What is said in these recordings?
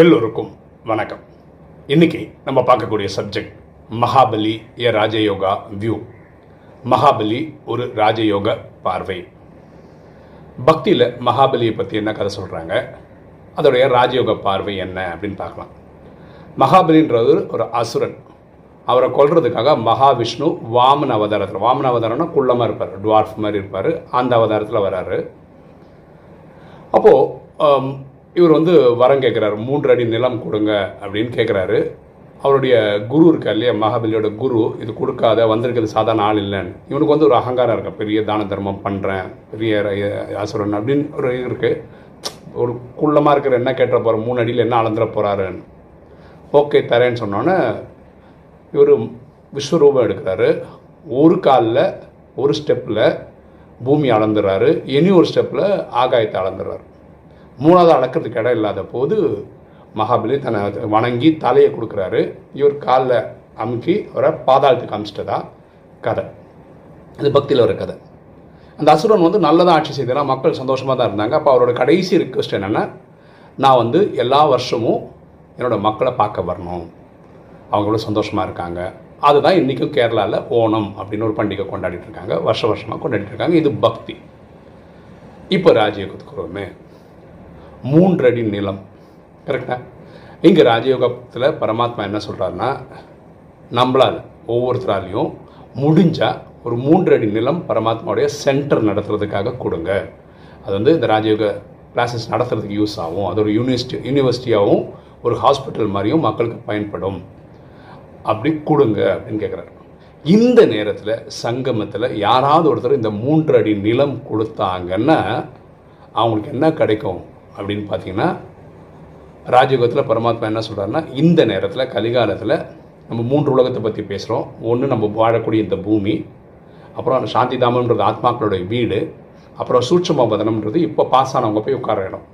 எல்லோருக்கும் வணக்கம். இன்னைக்கு நம்ம பார்க்கக்கூடிய subject Mahabali a Rajayoga view Mahabali ஒரு ராஜயோக பார்வை. பக்தியில் மகாபலியை பற்றி என்ன கதை சொல்கிறாங்க அதோடைய ராஜயோக பார்வை என்ன அப்படின்னு பார்க்கலாம். மகாபலின்றது ஒரு அசுரன். அவரை கொல்றதுக்காக மகாவிஷ்ணு வாமன அவதாரத்தில் வாமன அவதாரம்னா குள்ளமாக இருப்பார் டுவார்ஃப் மாதிரி இருப்பார் அந்த அவதாரத்தில் வராரு. அப்போது இவர் வந்து வரம் கேட்குறாரு மூன்று அடி நிலம் கொடுங்க அப்படின்னு கேட்குறாரு அவருடைய குரு இருக்கா இல்லையா மகாபலியோட குரு இது கொடுக்காத வந்திருக்கிறது சாதாரண ஆள் இல்லைன்னு. இவனுக்கு வந்து ஒரு அகங்காரம் இருக்கா பெரிய தான தர்மம் பண்ணுறேன் பெரிய அசுரன் அப்படின்னு ஒரு இது இருக்குது ஒரு குள்ளமாக இருக்கிற என்ன கேட்ட போகிற மூணு அடியில் என்ன அளந்துட போகிறாருன்னு ஓகே தரேன்னு சொன்னோன்னே இவர் விஸ்வரூபம் எடுக்கிறாரு. ஒரு காலில் ஒரு ஸ்டெப்பில் பூமி அளந்துடுறாரு இனி ஒரு ஸ்டெப்பில் ஆகாயத்தை அளந்துடுறாரு மூணாவது அளக்கிறதுக்கு இடம் இல்லாத போது மகாபலி தன்னை வணங்கி தலையை கொடுக்குறாரு. இவர் காலில் அமுக்கி அவரை பாதாளத்துக்கு அமிச்சிட்டதா? கதை. இது பக்தியில் ஒரு கதை. அந்த அசுரன் வந்து நல்லதாக ஆட்சி செய்தனா மக்கள் சந்தோஷமாக தான் இருந்தாங்க. அப்போ அவரோட கடைசி ரிக்வெஸ்ட் என்னென்னா நான் வந்து எல்லா வருஷமும் என்னோட மக்களை பார்க்க வரணும். அவங்களோட சந்தோஷமாக இருக்காங்க. அதுதான் இன்றைக்கும் கேரளாவில் ஓணம் அப்படின்னு ஒரு பண்டிகை கொண்டாடிட்டு இருக்காங்க. வருஷ வருஷமாக கொண்டாடிட்டு இருக்காங்க. இது பக்தி. இப்போ ராஜயோகத்துக்கு மூன்று அடி நிலம் கரெக்டா இங்கே ராஜயோகத்தில் பரமாத்மா என்ன சொல்கிறாருன்னா நம்மளால் ஒவ்வொருத்தராலையும் முடிஞ்சால் ஒரு மூன்று அடி நிலம் பரமாத்மாவுடைய சென்டர் நடத்துறதுக்காக கொடுங்க. அது வந்து இந்த ராஜயோக கிளாஸஸ் நடத்துறதுக்கு யூஸ் ஆகும். அது ஒரு யூனிவர்சிட்டி யூனிவர்சிட்டியாகவும் ஒரு ஹாஸ்பிட்டல் மாதிரியும் மக்களுக்கு பயன்படும். அப்படி கொடுங்க அப்படின்னு கேட்குறாரு இந்த நேரத்தில் சங்கமத்தில் யாராவது ஒருத்தர் இந்த மூன்று அடி நிலம் கொடுத்தாங்கன்னா அவங்களுக்கு என்ன கிடைக்கும்? அப்படின்னு பார்த்தீங்கன்னா ராஜயோகத்தில் பரமாத்மா என்ன சொல்கிறாருன்னா இந்த நேரத்தில் கலிகாலத்தில் நம்ம மூன்று உலகத்தை பற்றி பேசுகிறோம் ஒன்று நம்ம வாழக்கூடிய இந்த பூமி அப்புறம் அந்த சாந்தி தாமன்றது ஆத்மாக்களுடைய வீடு அப்புறம் சூட்சமபதனம்ன்றது இப்போ பாஸ் ஆனவங்க போய் உட்கார இடம்.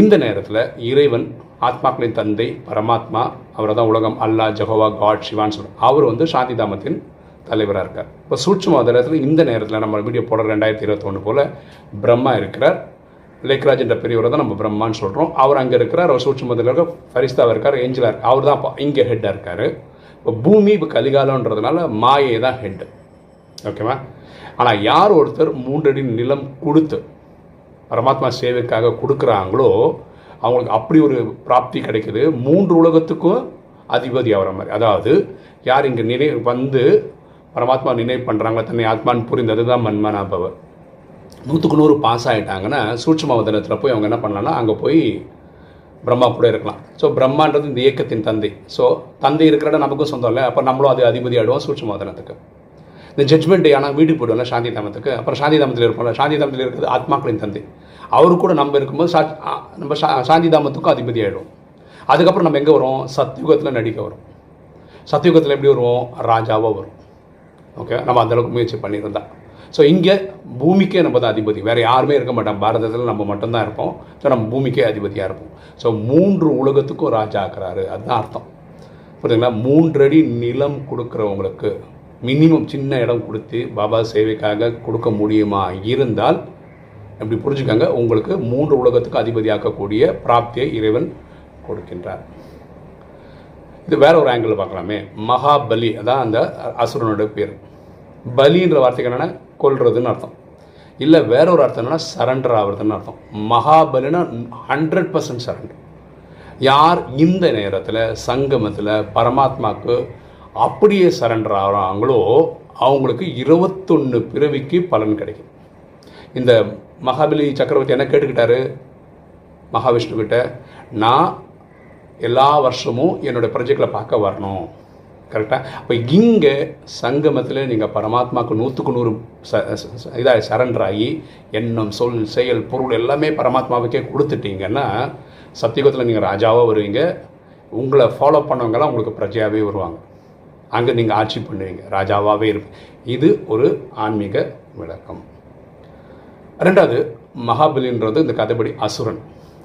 இந்த நேரத்தில் இறைவன் ஆத்மாக்களின் தந்தை பரமாத்மா அவர் தான் உலகம் அல்லாஹ் ஜஹோவா காட் சிவான்னு சொல்கிறார் அவர் வந்து சாந்தி தாமத்தின் தலைவராக இருக்கார். இப்போ சூட்சம நேரத்தில் இந்த நேரத்தில் நம்ம வீடியோ போடுற ரெண்டாயிரத்தி இருபத்தொன்று போல் பிரம்மா இருக்கிறார். லேக்ராஜ் என்ற பெரியவரை தான் நம்ம பிரம்மான்னு சொல்கிறோம் அவர் அங்கே இருக்கிறார். அவர் சூட்சமத்தில் இருக்க ஃபரிஸ்தாவாக இருக்கார் ஏஞ்சலாக இருக்கார். அவர் தான் இங்கே ஹெட்டாக இருக்கார். இப்போ பூமி இப்போ கலிகாலன்றதுனால மாயை தான் ஹெட்டு ஓகேவா ஆனால் யார் ஒருத்தர் மூன்றடி நிலம் கொடுத்து பரமாத்மா சேவைக்காக கொடுக்குறாங்களோ அவங்களுக்கு அப்படி ஒரு பிராப்தி கிடைக்குது. மூன்று உலகத்துக்கும் அதிபதி ஆகிற மாதிரி. அதாவது யார் இங்கே நினை வந்து பரமாத்மா நினைவு பண்ணுறாங்களோ தன்னை ஆத்மான்னு புரிந்தது தான் மன்மனாபவர். நூற்றுக்கு நூறு பாஸ் ஆகிட்டாங்கன்னா சூட்சமாவதனத்தில் போய் அவங்க என்ன பண்ணலாம்னா அங்கே போய் பிரம்மா கூட இருக்கலாம். ஸோ பிரம்மான்றது இந்த இயக்கத்தின் தந்தை. ஸோ தந்தை இருக்கிற இடம் நமக்கும் சொந்தம் இல்லை. அப்போ நம்மளும் அது அதிபதி ஆடுவோம் சூட்சும வதனத்துக்கு இந்த ஜட்மெண்ட் டே ஆனால் வீட்டுக்கு போய்டுவோம்ல சாந்தி தாமத்துக்கு. அப்புறம் சாந்தி தாமத்தில் இருப்போம்ல. சாந்தி தாமத்தில் இருக்கிறது ஆத்மாக்களின் தந்தை. அவரு கூட நம்ம இருக்கும்போது சா நம்ம சா சாந்தி தாமத்துக்கும் அதிபதி ஆகிடும் அதுக்கப்புறம் நம்ம எங்கே வரும் சத்யுகத்தில் நடிக்க வரும் சத்யுகத்தில் எப்படி வருவோம்? ராஜாவாக வரும் ஓகே நம்ம அந்தளவுக்கு முயற்சி பண்ணியிருந்தா. ஸோ இங்கே பூமிக்கே நம்ம தான் அதிபதி. வேறு யாருமே இருக்க மாட்டோம் பாரதத்தில் நம்ம மட்டும்தான் இருப்போம். ஸோ நம்ம பூமிக்கே அதிபதியாக இருப்போம். ஸோ மூன்று உலகத்துக்கும் ராஜா ஆக்குறாரு. அதுதான் அர்த்தம். புரியுதுங்களா? மூன்றடி நிலம் கொடுக்குறவங்களுக்கு மினிமம் சின்ன இடம் கொடுத்து பாபா சேவைக்காக கொடுக்க முடியுமா? இருந்தால் அப்படி புரிஞ்சுக்காங்க? உங்களுக்கு மூன்று உலகத்துக்கு அதிபதியாக்கக்கூடிய பிராப்தியை இறைவன் கொடுக்கின்றார். இது வேற ஒரு ஆங்கிள் பார்க்கலாமே. மகாபலி அதான் அந்த அசுரனோட பேர். பலின்ற வார்த்தைக்கு என்னென்னா கொல்றதுன்னு அர்த்தம். இல்லை வேற ஒரு அர்த்தம் என்னன்னா சரண்டர் ஆகிறதுன்னு அர்த்தம். மகாபலினா ஹண்ட்ரட் பர்சன்ட் சரண்டர் யார் இந்த நேரத்தில் சங்கமத்தில் பரமாத்மாவுக்கு அப்படியே சரண்டர் ஆகிறாங்களோ அவங்களுக்கு இருபத்தொன்று பிறவிக்கு பலன் கிடைக்கும். இந்த மகாபலி சக்கரவர்த்தி என்ன கேட்டுக்கிட்டாரு? மகாவிஷ்ணுக்கிட்ட நான் எல்லா வருஷமும் என்னோடய ப்ரொஜெக்டில் பார்க்க வரணும். கரெக்டாக அப்போ இங்கே சங்கமத்தில் நீங்கள் பரமாத்மாவுக்கு நூற்றுக்கு நூறு ச இதாக சரண்டர் ஆகி எண்ணம் சொல் செயல் பொருள் எல்லாமே பரமாத்மாவுக்கே கொடுத்துட்டீங்கன்னா சத்தியுகத்தில் நீங்கள் ராஜாவாக வருவீங்க. உங்களை ஃபாலோ பண்ணவங்கலாம் உங்களுக்கு பிரஜையாகவே வருவாங்க. அங்கே நீங்கள் ஆட்சி பண்ணுவீங்க. ராஜாவாகவே இருப்பீங்க. இது ஒரு ஆன்மீக விளக்கம். ரெண்டாவது மகாபலின்றது இந்த கதைப்படி அசுரன்.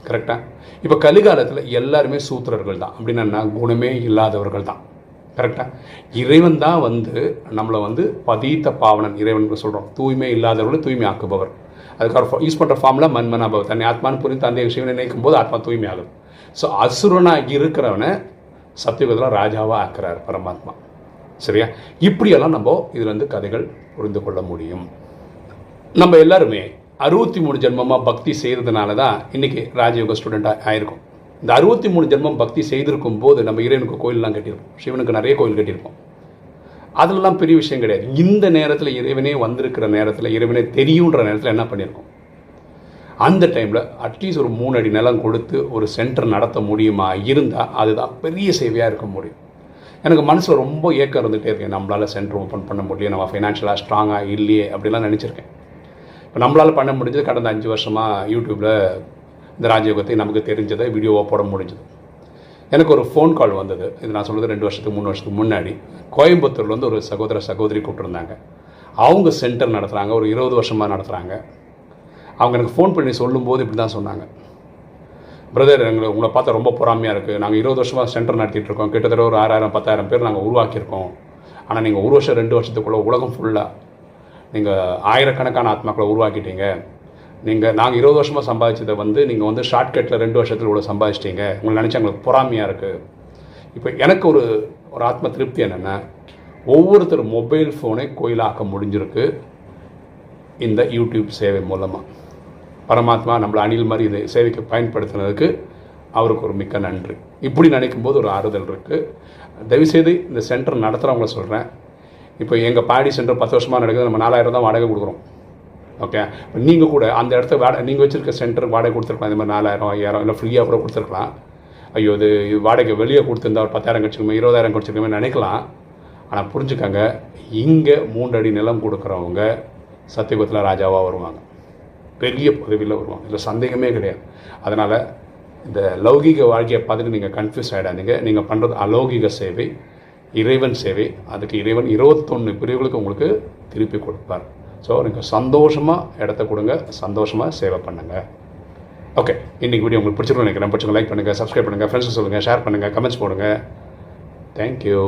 கரெக்டாக இப்போ கலிகாலத்தில் எல்லாருமே சூத்திரர்கள் தான் அப்படின்னா குணமே இல்லாதவர்கள் தான் கரெக்டாக இறைவன் தான் வந்து நம்மளை வந்து பதீத்த பாவனன் இறைவன் சொல்கிறோம் தூய்மை இல்லாதவர்களை தூய்மை ஆக்குபவர் அதுக்காக யூஸ் பண்ணுற ஃபார்மில் மண்மனாபவர் தன்னை ஆத்மான்னு புரிந்து தந்தைய சிவனை நினைக்கும் போது ஆத்மா தூய்மை ஆகுது ஸோ அசுரனாக இருக்கிறவனை சத்தியுகத்தில் ராஜாவாக ஆக்குறார் பரமாத்மா. சரியா? இப்படியெல்லாம் நம்ம இதில் வந்து கதைகள் புரிந்து கொள்ள முடியும். நம்ம எல்லாருமே அறுபத்தி மூணு ஜென்மமாக பக்தி செய்கிறதுனால தான் இன்றைக்கி ராஜயோக ஸ்டூடெண்ட்டாக ஆயிருக்கும். இந்த அறுபத்தி மூணு ஜென்மம் பக்தி செய்திருக்கும் போது நம்ம இறைவனுக்கு கோயிலெலாம் கட்டியிருப்போம். சிவனுக்கு நிறைய கோயில் கட்டியிருப்போம். அதெல்லாம் பெரிய விஷயம் கிடையாது. இந்த நேரத்தில் இறைவனே வந்திருக்கிற நேரத்தில் இறைவனே தெரியுன்ற நேரத்தில் என்ன பண்ணியிருக்கோம்? அந்த டைமில் அட்லீஸ்ட் ஒரு மூணு அடி நிலம் கொடுத்து ஒரு சென்டர் நடத்த முடியுமா? இருந்தால் அதுதான் பெரிய சேவையாக இருக்க முடியும். எனக்கு மனசில் ரொம்ப ஏக்கம் இருந்துகிட்டே இருக்கேன் நம்மளால் சென்டர் ஓப்பன் பண்ண முடியும் நம்ம ஃபைனான்ஷியலாக ஸ்ட்ராங்காக இல்லையே அப்படிலாம் நினச்சிருக்கேன். இப்போ நம்மளால் பண்ண முடிஞ்சது கடந்த அஞ்சு வருஷமாக யூடியூப்பில் இந்த ராஜயோகத்தை நமக்கு தெரிஞ்சதை வீடியோவாக போட முடிஞ்சது. எனக்கு ஒரு ஃபோன் கால் வந்தது. இது நான் சொல்கிறது ரெண்டு வருஷத்துக்கு மூணு வருஷத்துக்கு முன்னாடி. கோயம்புத்தூர்லேருந்து ஒரு சகோதர சகோதரி கூப்பிட்டுருந்தாங்க. அவங்க சென்டர் நடத்துகிறாங்க ஒரு இருபது வருஷமாக நடத்துகிறாங்க அவங்க எனக்கு ஃபோன் பண்ணி சொல்லும்போது இப்படி தான் சொன்னாங்க. பிரதர் எங்களை உங்களை பார்த்தா ரொம்ப பொறாமையாக இருக்குது நாங்கள் இருபது வருஷமாக சென்டர் நடத்திட்டு இருக்கோம். கிட்டத்தட்ட ஒரு ஆறாயிரம் பத்தாயிரம் பேர் நாங்கள் உருவாக்கியிருக்கோம். ஆனால் நீங்கள் ஒரு வருஷம் ரெண்டு வருஷத்துக்குள்ளே உலகம் ஃபுல்லாக நீங்கள் ஆயிரக்கணக்கான ஆத்மாக்களை உருவாக்கிட்டீங்க. நீங்கள் நாங்கள் இருபது வருஷமாக சம்பாதிச்சதை வந்து நீங்கள் வந்து ஷார்ட்கட்டில் ரெண்டு வருஷத்தில் இவ்வளோ சம்பாதிச்சிட்டீங்க. உங்களை நினச்சா எங்களுக்கு பொறாமையாக இருக்குது இப்போ எனக்கு ஒரு ஒரு ஆத்ம திருப்தி என்னென்னா ஒவ்வொருத்தர் மொபைல் ஃபோனை கோயிலாக்க முடிஞ்சிருக்கு. இந்த யூடியூப் சேவை மூலமாக பரமாத்மா நம்மளை அணில் மாதிரி இதை சேவைக்கு பயன்படுத்தினதுக்கு அவருக்கு ஒரு மிக்க நன்றி. இப்படி நினைக்கும் போது ஒரு ஆறுதல் இருக்குது தயவுசெய்து இந்த சென்டர் நடத்துகிறவங்கள சொல்கிறேன் இப்போ எங்கள் பாடி சென்டர் பத்து வருஷமாக நடக்குது. நம்ம நாலாயிரம் தான் வாடகை கொடுக்குறோம். ஓகே இப்போ நீங்கள் கூட அந்த இடத்த வாடகை நீங்கள் வச்சுருக்க சென்டருக்கு வாடகை கொடுத்துருக்கலாம். இந்த மாதிரி நாலாயிரம் ஐயாயிரம் இல்லை ஃப்ரீயாக கூட கொடுத்துருக்கலாம். ஐயோ இது இது வாடகை வெளியே கொடுத்துருந்தா ஒரு பத்தாயிரம் கிடச்சிருக்கோம் இருபதாயிரம் கிடச்சிருக்கோமே நினைக்கலாம். ஆனால் புரிஞ்சுக்கங்க இங்கே மூன்று அடி நிலம் கொடுக்குறவங்க சத்தியகுத்தில் ராஜாவாக வருவாங்க. பெரிய பதவியில் வருவாங்க. இதில் சந்தேகமே கிடையாது. அதனால் இந்த லௌகீக வாழ்க்கையை பார்த்துட்டு நீங்கள் கன்ஃபியூஸ் ஆகிடாதீங்க நீங்கள் பண்ணுறது அலௌகிக சேவை இறைவன் சேவை. அதுக்கு இறைவன் இருபத்தொன்று பிரிவுகளுக்கு உங்களுக்கு திருப்பி கொடுப்பார். ஸோ நீங்கள் சந்தோஷமாக இடத்த கொடுங்க சந்தோஷமாக சேவை பண்ணுங்கள் ஓகே இன்றைக்கி வீடியோ உங்களுக்கு பிடிச்சிருக்கும் நினைக்கிறேன். பிடிச்சிங்க லைக் பண்ணுங்கள் சப்ஸ்கிரைப் பண்ணுங்கள் ஃப்ரெண்ட்ஸ் சொல்லுங்கள் ஷேர் பண்ணுங்கள் கமெண்ட்ஸ் போடுங்க. தேங்க்யூ